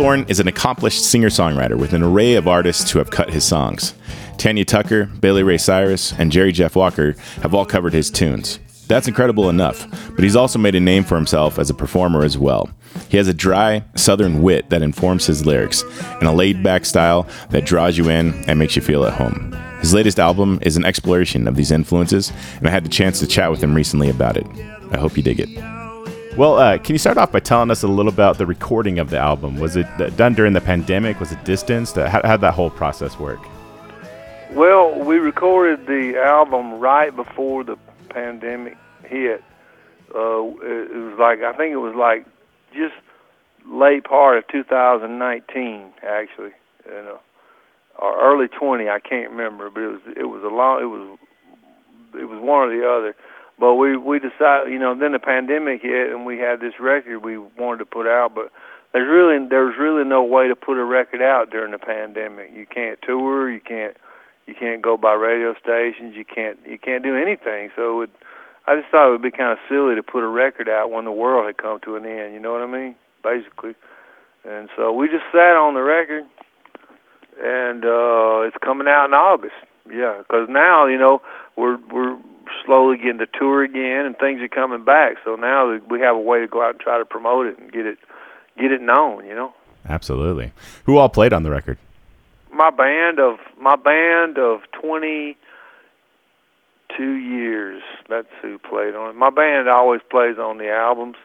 Paul Thorn is an accomplished singer songwriter with an array of artists who have cut his songs. Tanya Tucker, Billy Ray Cyrus, and Jerry Jeff Walker have all covered his tunes. That's incredible enough, but he's also made a name for himself as a performer as well. He has a dry, southern wit that informs his lyrics, and a laid back style that draws you in and makes you feel at home. His latest album is an exploration of these influences, and I had the chance to chat with him recently about it. I hope you dig it. Well, uh, can you start off by telling us a little about the recording of the album? Was it done during the pandemic? Was it distanced? How, how did that whole process work? Well, we recorded the album right before the pandemic hit. Uh, it, was like I think it was like just late part of 2019, actually, you know, or early 20. I can't remember, but it was it was a long it was it was one or the other. But we we decided, you know, then the pandemic hit and we had this record we wanted to put out, but there's really there's really no way to put a record out during the pandemic. You can't tour, you can't you can't go by radio stations, you can't you can't do anything. So it, I just thought it would be kind of silly to put a record out when the world had come to an end. You know what I mean? Basically, and so we just sat on the record, and uh, it's coming out in August. Yeah, because now you know we're we're slowly getting to tour again, and things are coming back. So now we have a way to go out and try to promote it and get it get it known. You know. Absolutely. Who all played on the record? my band of my band of twenty two years. That's who played on it. My band always plays on the albums.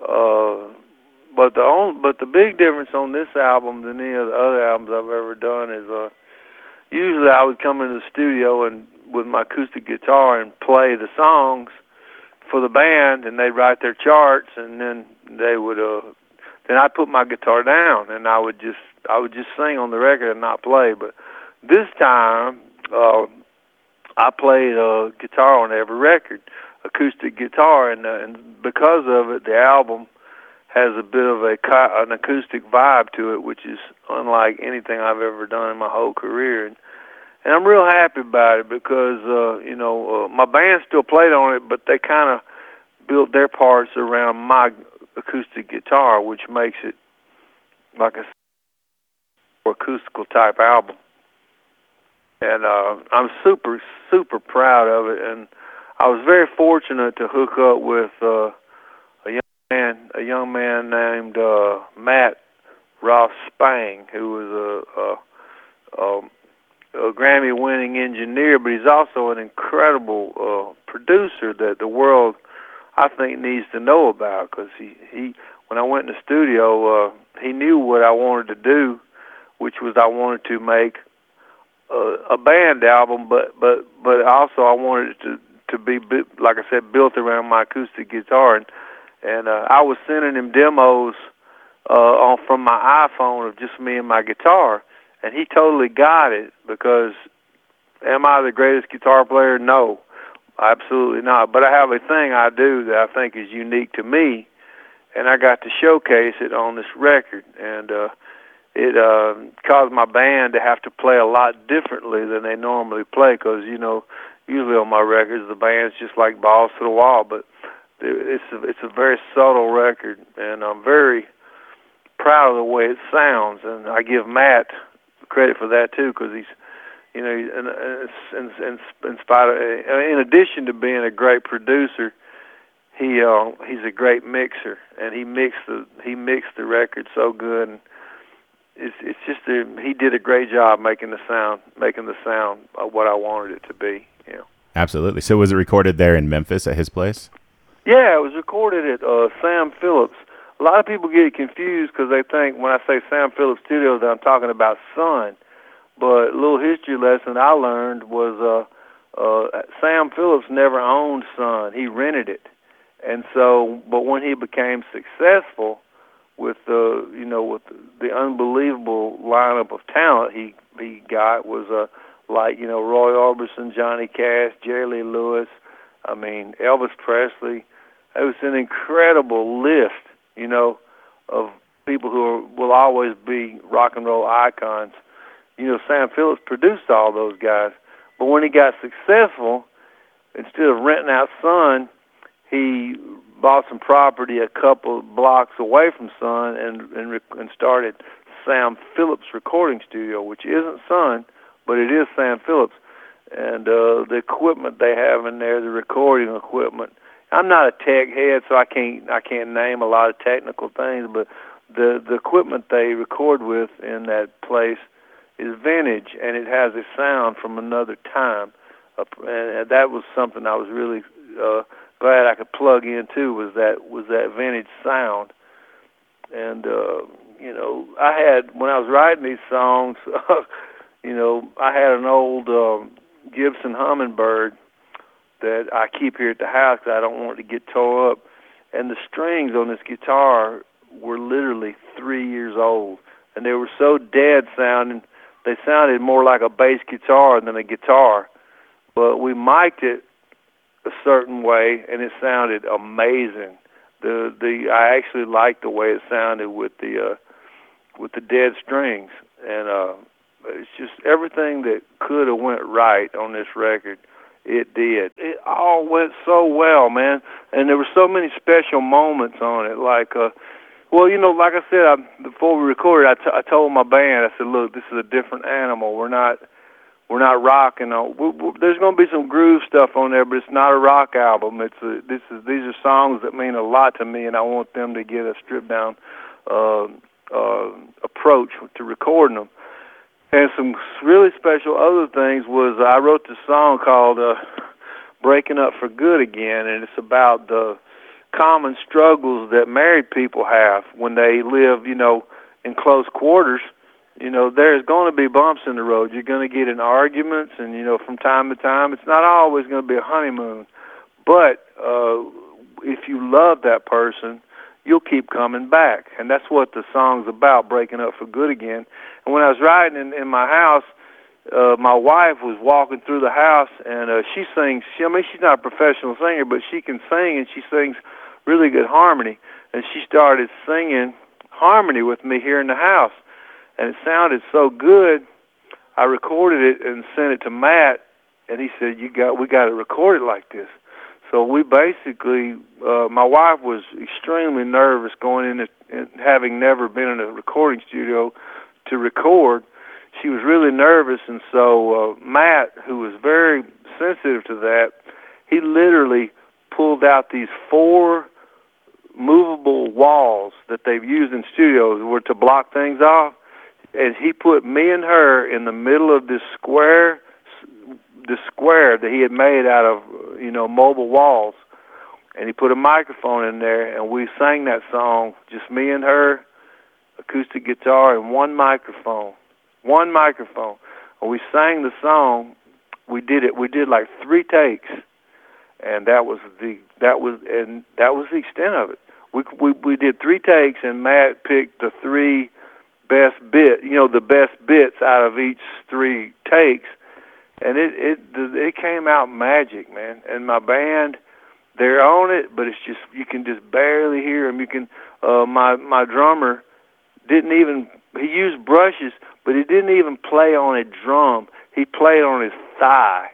Uh but the only, but the big difference on this album than any of the other albums I've ever done is uh usually I would come into the studio and with my acoustic guitar and play the songs for the band and they'd write their charts and then they would uh then I'd put my guitar down and I would just I would just sing on the record and not play. But this time, uh, I played uh, guitar on every record, acoustic guitar, and uh, and because of it, the album has a bit of a an acoustic vibe to it, which is unlike anything I've ever done in my whole career. And and I'm real happy about it because uh, you know uh, my band still played on it, but they kind of built their parts around my acoustic guitar, which makes it like a acoustical type album. And uh, I'm super, super proud of it. And I was very fortunate to hook up with uh, a young man, a young man named uh, Matt Ross Spang, who was a, a, a, a Grammy-winning engineer, but he's also an incredible uh, producer that the world, I think, needs to know about. Because he, he, when I went in the studio, uh, he knew what I wanted to do which was I wanted to make a, a band album, but but but also I wanted it to to be like I said built around my acoustic guitar, and and uh, I was sending him demos uh, on from my iPhone of just me and my guitar, and he totally got it because am I the greatest guitar player? No, absolutely not. But I have a thing I do that I think is unique to me, and I got to showcase it on this record, and uh, it uh, caused my band to have to play a lot differently than they normally play because you know usually on my records the band's just like balls to the wall, but it's a, it's a very subtle record, and I'm very proud of the way it sounds, and I give Matt credit for that too because he's you know in, in, in, in spite of in addition to being a great producer he uh he's a great mixer and he mixed the he mixed the record so good and it's it's just a, he did a great job making the sound making the sound what I wanted it to be. You know. Absolutely. So was it recorded there in Memphis at his place? Yeah, it was recorded at uh, Sam Phillips. A lot of people get confused because they think when I say Sam Phillips Studios I'm talking about Sun. But a little history lesson I learned was uh, uh, Sam Phillips never owned Sun. He rented it. And so, but when he became successful, with the you know with the unbelievable lineup of talent he he got was uh, like you know Roy Orbison, Johnny Cash, Jerry Lee Lewis, I mean Elvis Presley. It was an incredible list, you know, of people who are, will always be rock and roll icons. You know, Sam Phillips produced all those guys, but when he got successful, instead of renting out Sun, he bought some property a couple blocks away from Sun and and, and started Sam Phillips Recording Studio, which isn't Sun, but it is Sam Phillips. And uh, the equipment they have in there, the recording equipment. I'm not a tech head, so I can't I can't name a lot of technical things, but the the equipment they record with in that place is vintage, and it has a sound from another time. And that was something I was really uh, glad I could plug into was that was that vintage sound. And uh, you know, I had when I was writing these songs, you know, I had an old um, Gibson Hummingbird that I keep here at the house because I don't want it to get tore up. And the strings on this guitar were literally three years old, and they were so dead sounding. They sounded more like a bass guitar than a guitar. But we mic'd it a certain way, and it sounded amazing. The the I actually liked the way it sounded with the uh, with the dead strings, and uh, it's just everything that could have went right on this record. It did. It all went so well, man, and there were so many special moments on it. Like, uh, well, you know, like I said, I, before we recorded, I, t- I told my band, I said, look, this is a different animal. We're not we're not rocking on. We, we, there's going to be some groove stuff on there, but it's not a rock album. It's a, this is these are songs that mean a lot to me, and I want them to get a stripped down uh, uh, approach to recording them. And some really special other things was I wrote this song called uh, "Breaking Up for Good Again," and it's about the common struggles that married people have when they live, you know, in close quarters. You know there's going to be bumps in the road. You're going to get in arguments and you know from time to time. It's not always going to be a honeymoon. But uh if you love that person you'll keep coming back and that's what the song's about breaking up for good again and when i was riding in, in my house uh my wife was walking through the house and uh she sings she i mean she's not a professional singer but she can sing and she sings really good harmony and she started singing harmony with me here in the house and it sounded so good. I recorded it and sent it to Matt, and he said, "You got we got to record it like this." So we basically, uh, my wife was extremely nervous going in, and having never been in a recording studio to record. She was really nervous, and so uh, Matt, who was very sensitive to that, he literally pulled out these four movable walls that they've used in studios were to block things off and he put me and her in the middle of this square this square that he had made out of you know mobile walls. And he put a microphone in there and we sang that song just me and her acoustic guitar and one microphone. One microphone. And we sang the song. We did it. We did like three takes. And that was the that was and that was the extent of it. We we we did three takes and Matt picked the three best bit, you know, the best bits out of each three takes, and it it it came out magic, man. And my band, they're on it, but it's just you can just barely hear them. You can, uh, my my drummer didn't even he used brushes, but he didn't even play on a drum. He played on his thigh,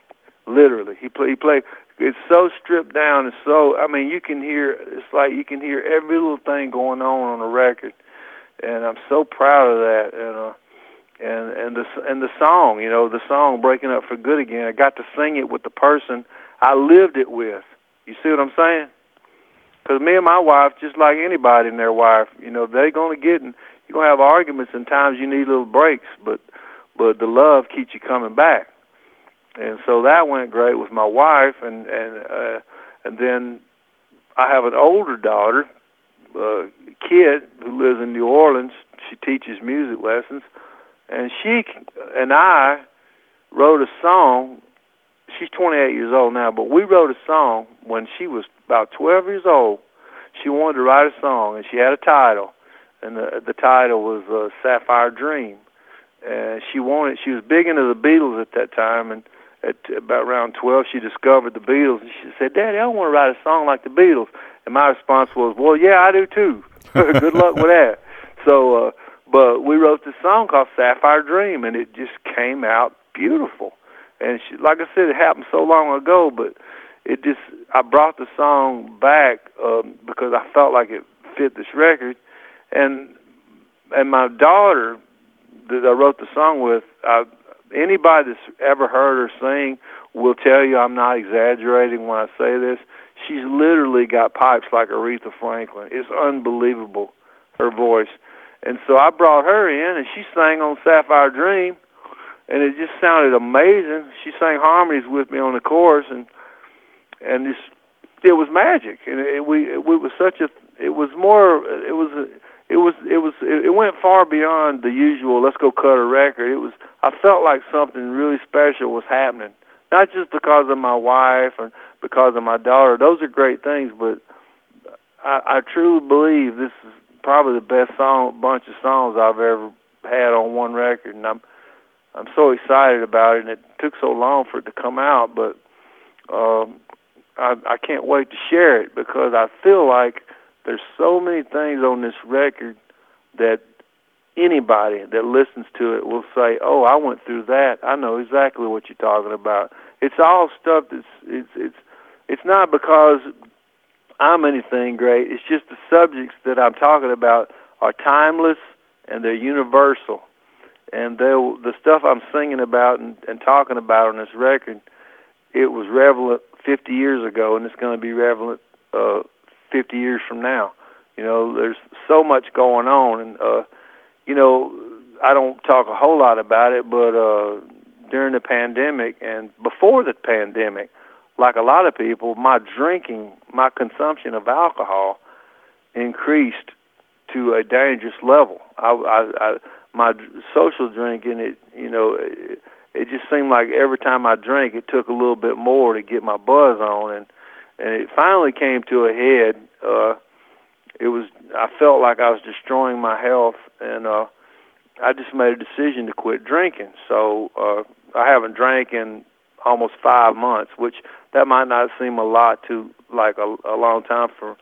literally. He play he played. It's so stripped down and so I mean you can hear it's like you can hear every little thing going on on the record and I'm so proud of that. And uh, and and the and the song, you know, the song "Breaking Up for Good Again." I got to sing it with the person I lived it with. You see what I'm saying? Because me and my wife, just like anybody and their wife, you know, they're gonna get and you're gonna have arguments and times you need little breaks, but but the love keeps you coming back. And so that went great with my wife, and and uh, and then I have an older daughter uh, kid who lives in New Orleans. She teaches music lessons, and she and I wrote a song. She's 28 years old now, but we wrote a song when she was about 12 years old. She wanted to write a song, and she had a title, and the the title was uh, Sapphire Dream. And she wanted. She was big into the Beatles at that time, and at about around 12, she discovered the Beatles, and she said, "Daddy, I want to write a song like the Beatles." And my response was, "Well, yeah, I do too. Good luck with that." So, uh, but we wrote this song called Sapphire Dream, and it just came out beautiful. And she, like I said, it happened so long ago, but it just I brought the song back um, because I felt like it fit this record, and and my daughter that I wrote the song with, I, anybody that's ever heard her sing will tell you I'm not exaggerating when I say this. She's literally got pipes like Aretha Franklin. It's unbelievable, her voice. And so I brought her in, and she sang on Sapphire Dream, and it just sounded amazing. She sang harmonies with me on the chorus, and and this it was magic. And it, we it, it was such a it was more it was it was it was it went far beyond the usual let's go cut a record it was i felt like something really special was happening not just because of my wife and because of my daughter those are great things but i i truly believe this is probably the best song bunch of songs i've ever had on one record and i'm i'm so excited about it and it took so long for it to come out but um i i can't wait to share it because i feel like there's so many things on this record that anybody that listens to it will say, "Oh, I went through that. I know exactly what you're talking about." It's all stuff that's it's it's it's not because I'm anything great. It's just the subjects that I'm talking about are timeless and they're universal. And the stuff I'm singing about and, and talking about on this record, it was relevant 50 years ago, and it's going to be relevant uh, 50 years from now. You know, there's so much going on, and uh, you know, I don't talk a whole lot about it, but uh, during the pandemic and before the pandemic, like a lot of people, my drinking, my consumption of alcohol increased to a dangerous level. I, I, I my social drinking, it you know, it, it just seemed like every time I drank, it took a little bit more to get my buzz on, and and it finally came to a head. Uh, it was I felt like I was destroying my health, and uh, I just made a decision to quit drinking. So uh, I haven't drank in almost five months, which that might not seem a lot to like a, a long time for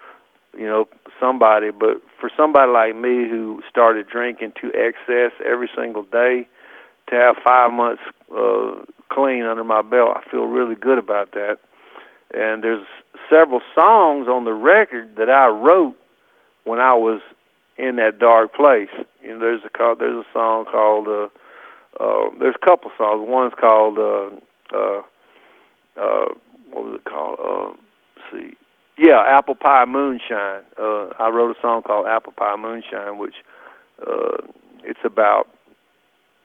you know somebody, but for somebody like me who started drinking to excess every single day, to have five months uh, clean under my belt, I feel really good about that. And there's several songs on the record that I wrote when I was in that dark place. You know, there's a there's a song called uh, uh, there's a couple songs. One's called uh, uh, uh, what was it called? Uh, see, yeah, Apple Pie Moonshine. Uh, I wrote a song called Apple Pie Moonshine, which uh, it's about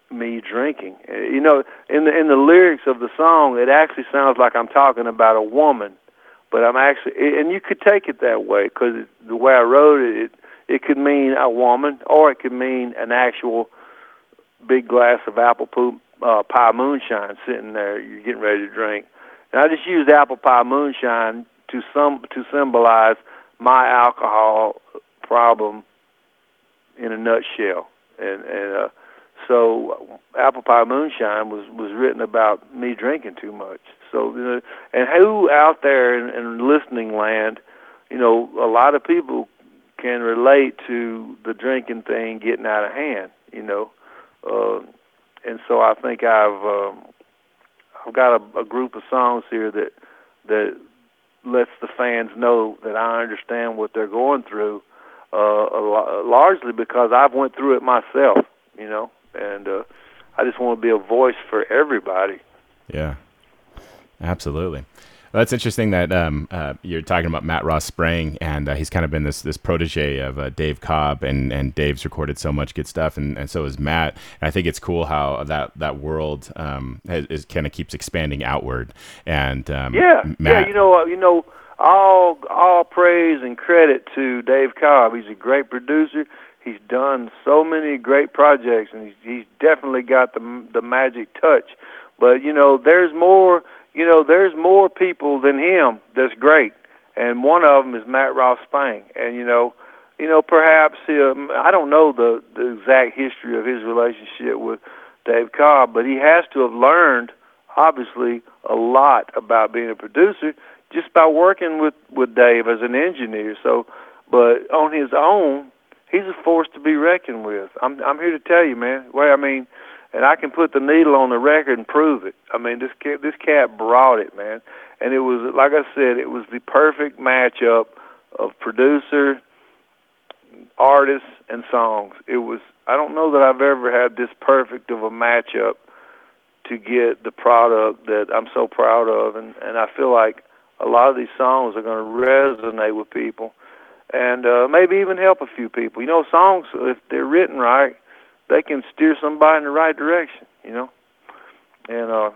me drinking. You know, in the in the lyrics of the song, it actually sounds like I'm talking about a woman but I'm actually, and you could take it that way because the way I wrote it, it, it could mean a woman or it could mean an actual big glass of apple poo, uh, pie moonshine sitting there. You're getting ready to drink, and I just used apple pie moonshine to some to symbolize my alcohol problem in a nutshell, and and uh, so apple pie moonshine was was written about me drinking too much. So, you know, and who out there in, in listening land, you know, a lot of people can relate to the drinking thing getting out of hand, you know, uh, and so I think I've um, I've got a, a group of songs here that that lets the fans know that I understand what they're going through, uh, a, largely because I've went through it myself, you know, and uh, I just want to be a voice for everybody. Yeah. Absolutely. Well, that's interesting that um, uh, you're talking about Matt Ross Spang, and uh, he's kind of been this this protege of uh, Dave Cobb, and, and Dave's recorded so much good stuff, and, and so is Matt. And I think it's cool how that that world um, has, is kind of keeps expanding outward. And um, yeah, Matt, yeah, you know, uh, you know, all all praise and credit to Dave Cobb. He's a great producer. He's done so many great projects, and he's, he's definitely got the the magic touch. But you know, there's more you know, there's more people than him that's great, and one of them is Matt Ross Spang. And you know, you know, perhaps um, I don't know the the exact history of his relationship with Dave Cobb, but he has to have learned, obviously, a lot about being a producer just by working with with Dave as an engineer. So, but on his own, he's a force to be reckoned with. I'm I'm here to tell you, man. Well, I mean, and I can put the needle on the record and prove it. I mean, this cat, this cat brought it, man. and it was like I said, it was the perfect matchup of producer, artist, and songs. It was. I don't know that I've ever had this perfect of a matchup to get the product that I'm so proud of, and and I feel like a lot of these songs are going to resonate with people, and uh, maybe even help a few people. You know, songs if they're written right, they can steer somebody in the right direction. You know, and uh,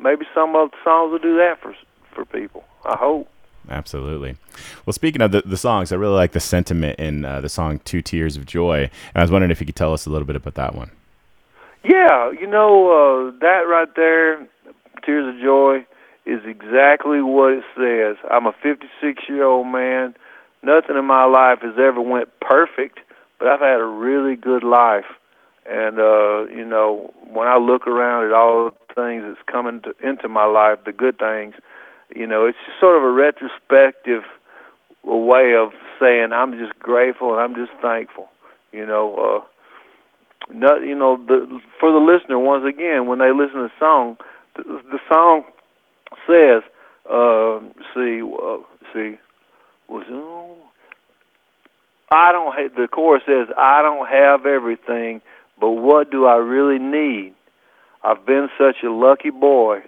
maybe some of the songs will do that for for people. I hope. Absolutely. Well, speaking of the, the songs, I really like the sentiment in uh, the song Two Tears of Joy. And I was wondering if you could tell us a little bit about that one. Yeah, you know, uh, that right there, Tears of Joy, is exactly what it says. I'm a 56 year old man. Nothing in my life has ever went perfect, but I've had a really good life. And uh, you know, when I look around at all the things that's coming to, into my life, the good things, you know, it's just sort of a retrospective way of saying I'm just grateful and I'm just thankful. You know, uh, not you know the for the listener once again when they listen to the song, the, the song says, uh, see, uh, see, was I don't. have the chorus says, "I don't have everything, but what do I really need? I've been such a lucky boy.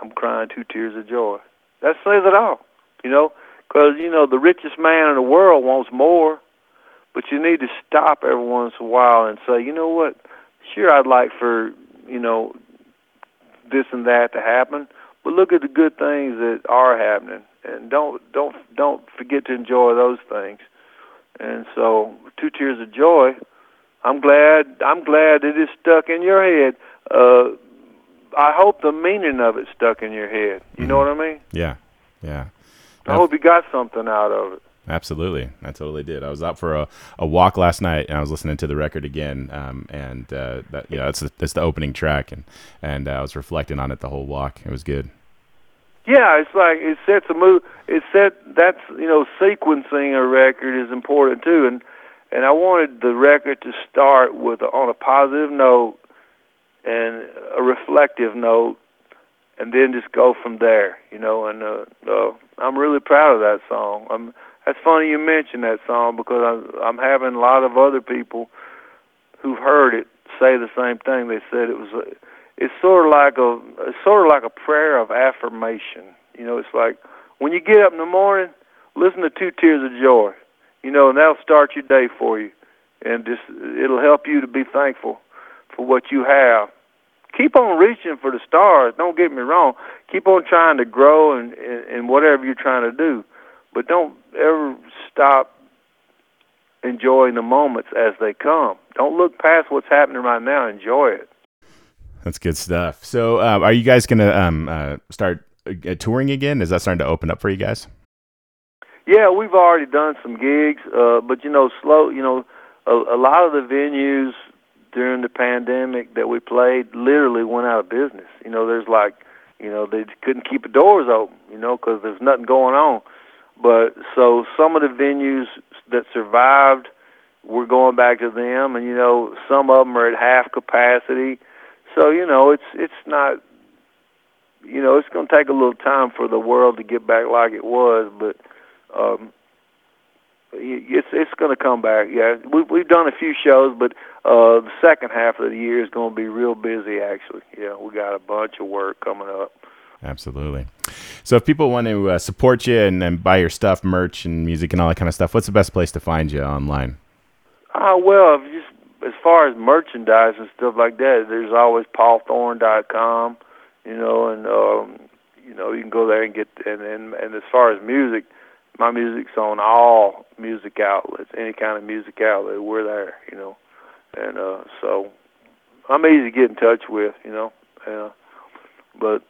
I'm crying two tears of joy." That says it all, you know, because you know the richest man in the world wants more, but you need to stop every once in a while and say, you know what? Sure, I'd like for you know this and that to happen, but look at the good things that are happening, and don't don't don't forget to enjoy those things. And so, two tears of joy. I'm glad. I'm glad it is stuck in your head. Uh, I hope the meaning of it stuck in your head. You mm-hmm. know what I mean? Yeah, yeah. I hope you got something out of it. Absolutely, I totally did. I was out for a, a walk last night, and I was listening to the record again. Um, and uh, that yeah, that's the, that's the opening track, and and uh, I was reflecting on it the whole walk. It was good. Yeah, it's like it sets a mood. It set that's you know sequencing a record is important too, and and I wanted the record to start with on a positive note and a reflective note, and then just go from there. You know, and uh, uh, I'm really proud of that song. I'm that's funny you mentioned that song because I'm, I'm having a lot of other people who've heard it say the same thing. They said it was. A, it's sort of like a it's sort of like a prayer of affirmation. You know, it's like when you get up in the morning, listen to Two Tears of Joy. You know, and that'll start your day for you, and just it'll help you to be thankful for what you have. Keep on reaching for the stars. Don't get me wrong. Keep on trying to grow and in whatever you're trying to do but don't ever stop enjoying the moments as they come. Don't look past what's happening right now. Enjoy it. That's good stuff. So, uh, are you guys going to um, uh, start uh, touring again? Is that starting to open up for you guys? Yeah, we've already done some gigs, uh, but you know, slow. You know, a, a lot of the venues during the pandemic that we played literally went out of business. You know, there's like, you know, they couldn't keep the doors open. You know, because there's nothing going on. But so some of the venues that survived, we're going back to them, and you know some of them are at half capacity. So you know it's it's not, you know it's going to take a little time for the world to get back like it was, but um, it's it's going to come back. Yeah, we we've done a few shows, but uh, the second half of the year is going to be real busy. Actually, yeah, we got a bunch of work coming up. Absolutely. So if people want to uh, support you and, and, buy your stuff, merch and music and all that kind of stuff, what's the best place to find you online? Uh, well, just as far as merchandise and stuff like that, there's always paulthorn.com, you know, and um, you know you can go there and get and, and and as far as music, my music's on all music outlets, any kind of music outlet, we're there, you know, and uh, so I'm easy to get in touch with, you know, uh, but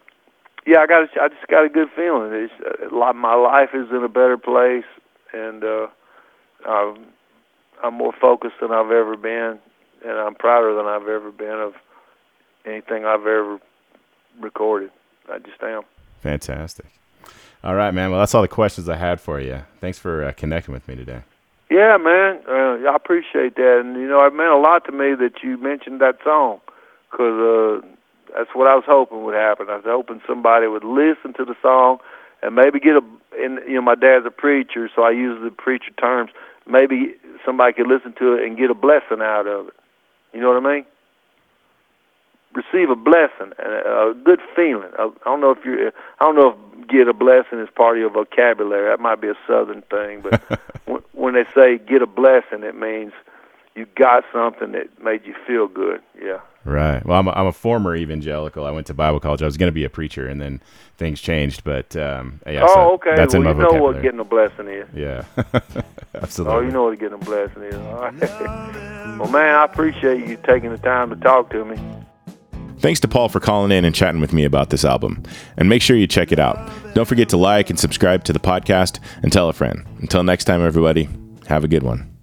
yeah, I got. A, I just got a good feeling. It's lot. My life is in a better place, and uh, I'm, I'm more focused than I've ever been, and I'm prouder than I've ever been of anything I've ever recorded. I just am. Fantastic. All right, man. Well, that's all the questions I had for you. Thanks for uh, connecting with me today. Yeah, man. Uh, I appreciate that, and you know, it meant a lot to me that you mentioned that song, because uh, that's what I was hoping would happen. I was hoping somebody would listen to the song and maybe get a. And you know, my dad's a preacher, so I use the preacher terms. Maybe somebody could listen to it and get a blessing out of it. You know what I mean? Receive a blessing, a, a good feeling. I don't know if you. I don't know if get a blessing is part of your vocabulary. That might be a southern thing, but when they say get a blessing, it means you got something that made you feel good. Yeah. Right. Well, I'm a, I'm a former evangelical. I went to Bible college. I was going to be a preacher, and then things changed. But um, yeah. Oh, so okay. That's well, in my you know vocabulary. what getting a blessing is. Yeah. Absolutely. Oh, you know what getting a blessing is. All right. well, man, I appreciate you taking the time to talk to me. Thanks to Paul for calling in and chatting with me about this album. And make sure you check it out. Don't forget to like and subscribe to the podcast and tell a friend. Until next time, everybody, have a good one.